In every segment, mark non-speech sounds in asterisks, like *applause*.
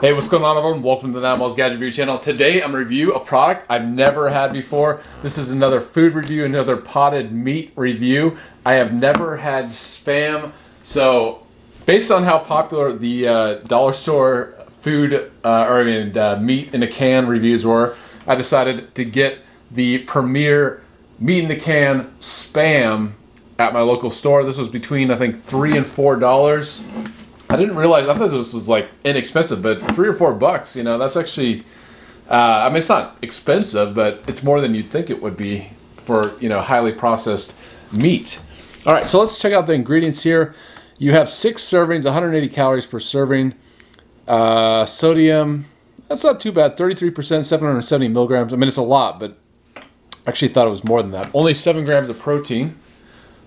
Hey, what's going on, everyone? Welcome to the Nine Gadget Review channel. Today, I'm going to review a product I've never had before. This is another food review, another potted meat review. I have never had spam. So, based on how popular the uh, dollar store food, uh, or I mean, uh, meat in a can reviews were, I decided to get the premier meat in a can spam at my local store. This was between, I think, three and four dollars. I didn't realize. I thought this was like inexpensive, but three or four bucks. You know, that's actually. Uh, I mean, it's not expensive, but it's more than you'd think it would be for you know highly processed meat. All right, so let's check out the ingredients here. You have six servings, 180 calories per serving. Uh, sodium, that's not too bad. 33%, 770 milligrams. I mean, it's a lot, but I actually thought it was more than that. Only seven grams of protein.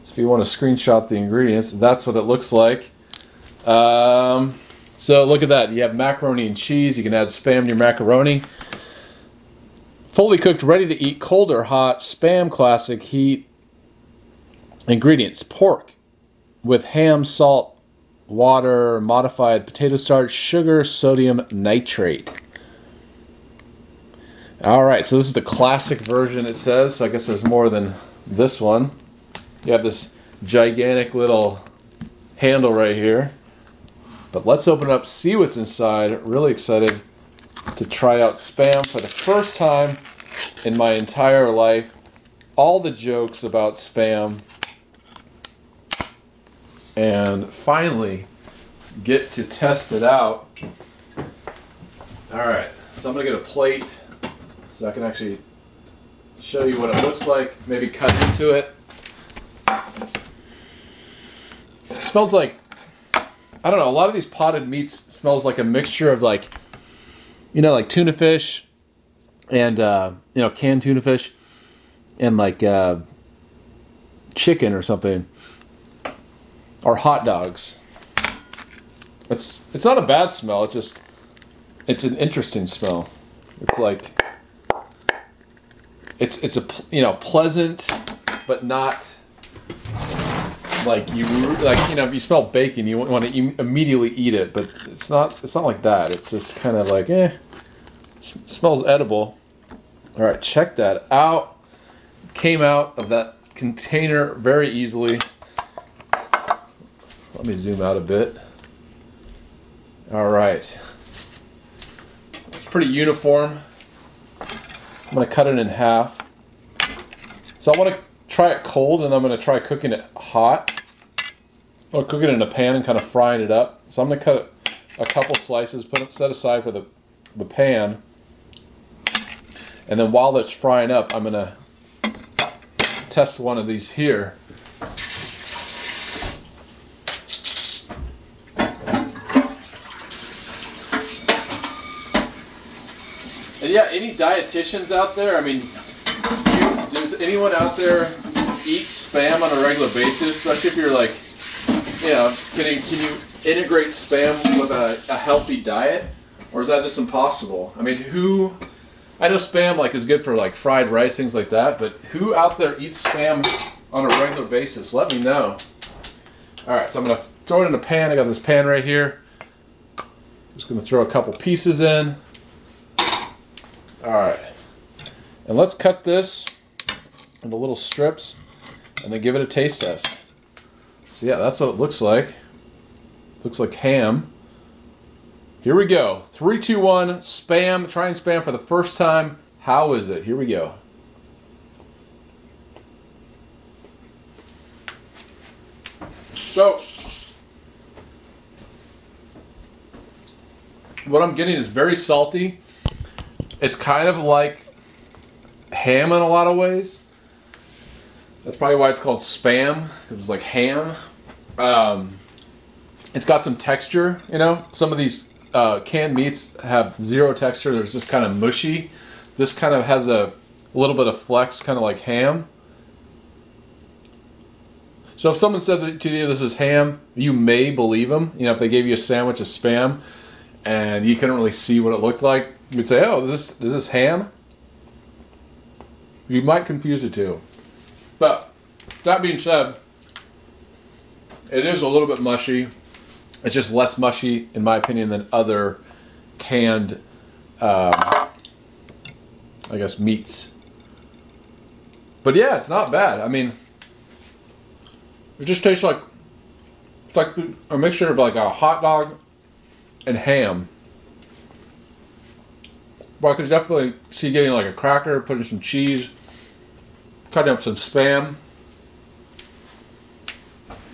So if you want to screenshot the ingredients, that's what it looks like. Um, so look at that. You have macaroni and cheese. You can add spam to your macaroni. Fully cooked, ready to eat, cold or hot, spam classic heat. Ingredients pork with ham, salt, water, modified potato starch, sugar, sodium nitrate. All right, so this is the classic version, it says. So I guess there's more than this one. You have this gigantic little handle right here. But let's open up, see what's inside. Really excited to try out Spam for the first time in my entire life. All the jokes about Spam. And finally get to test it out. All right, so I'm gonna get a plate so I can actually show you what it looks like, maybe cut into it. It smells like I don't know. A lot of these potted meats smells like a mixture of like, you know, like tuna fish, and uh, you know, canned tuna fish, and like uh, chicken or something, or hot dogs. It's it's not a bad smell. It's just it's an interesting smell. It's like it's it's a you know pleasant, but not like you like you know if you smell bacon you want to immediately eat it but it's not it's not like that. It's just kind of like eh smells edible. All right check that out. Came out of that container very easily. Let me zoom out a bit. All right it's pretty uniform. I'm gonna cut it in half. So I want to try it cold and I'm going to try cooking it hot. Or cook it in a pan and kind of frying it up. So I'm going to cut a couple slices, put it set aside for the, the pan. And then while it's frying up, I'm going to test one of these here. And yeah, any dietitians out there? I mean, you, does anyone out there eat spam on a regular basis, especially if you're like, you know, can you, can you integrate spam with a, a healthy diet, or is that just impossible? I mean, who? I know spam like is good for like fried rice, things like that, but who out there eats spam on a regular basis? Let me know. All right, so I'm gonna throw it in a pan. I got this pan right here. Just gonna throw a couple pieces in. All right, and let's cut this into little strips and then give it a taste test. So yeah, that's what it looks like. Looks like ham. Here we go. Three, two, one. Spam. Try and spam for the first time. How is it? Here we go. So, what I'm getting is very salty. It's kind of like ham in a lot of ways. That's probably why it's called spam because it's like ham. Um, it's got some texture, you know. Some of these uh, canned meats have zero texture. They're just kind of mushy. This kind of has a, little bit of flex, kind of like ham. So if someone said to you this is ham, you may believe them. You know, if they gave you a sandwich of spam and you couldn't really see what it looked like, you'd say, "Oh, is this is this ham?" You might confuse the two. But that being said, it is a little bit mushy. It's just less mushy, in my opinion, than other canned, um, I guess, meats. But yeah, it's not bad. I mean, it just tastes like it's like a mixture of like a hot dog and ham. I could definitely see getting like a cracker, putting some cheese, cutting up some spam,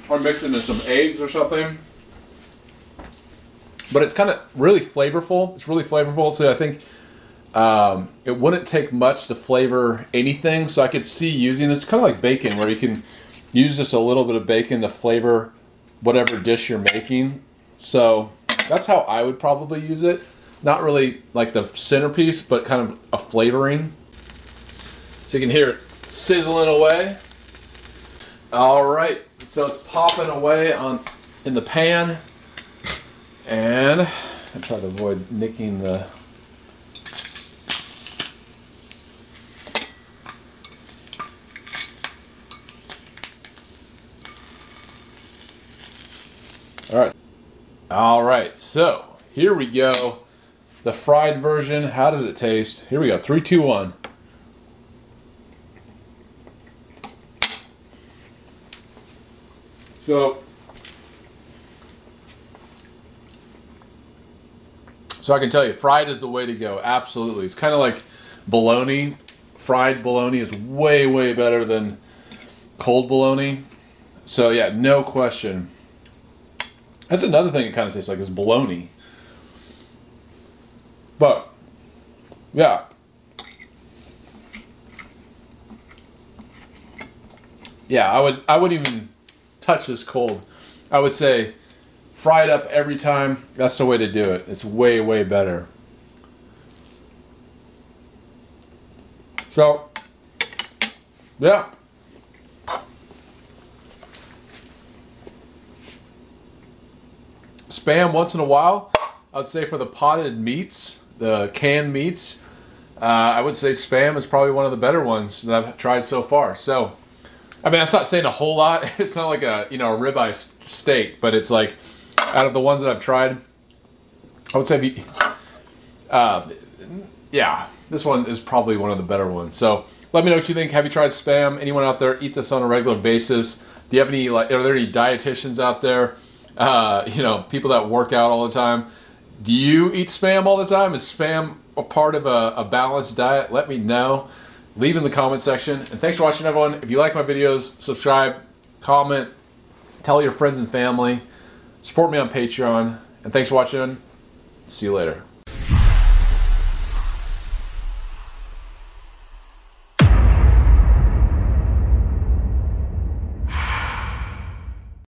or mixing in some eggs or something. But it's kind of really flavorful. It's really flavorful. So I think um, it wouldn't take much to flavor anything. So I could see using this kind of like bacon, where you can use just a little bit of bacon to flavor whatever dish you're making. So that's how I would probably use it. Not really like the centerpiece, but kind of a flavoring. So you can hear it sizzling away. All right, so it's popping away on in the pan, and I try to avoid nicking the. All right. All right, so here we go. The fried version. How does it taste? Here we go. Three, two, one. So, so I can tell you, fried is the way to go. Absolutely, it's kind of like bologna. Fried bologna is way, way better than cold bologna. So yeah, no question. That's another thing it kind of tastes like is bologna. But yeah. Yeah, I would I wouldn't even touch this cold. I would say fry it up every time. That's the way to do it. It's way, way better. So, yeah. Spam once in a while. I would say for the potted meats, the canned meats, uh, I would say spam is probably one of the better ones that I've tried so far. So, I mean, that's not saying a whole lot. *laughs* It's not like a you know a ribeye steak, but it's like out of the ones that I've tried, I would say, you, uh, yeah, this one is probably one of the better ones. So let me know what you think. Have you tried spam? Anyone out there eat this on a regular basis? Do you have any like? Are there any dietitians out there? Uh, you know, people that work out all the time. Do you eat spam all the time? Is spam a part of a, a balanced diet? Let me know leave in the comment section. And thanks for watching, everyone. If you like my videos, subscribe, comment, tell your friends and family, support me on Patreon. And thanks for watching. See you later.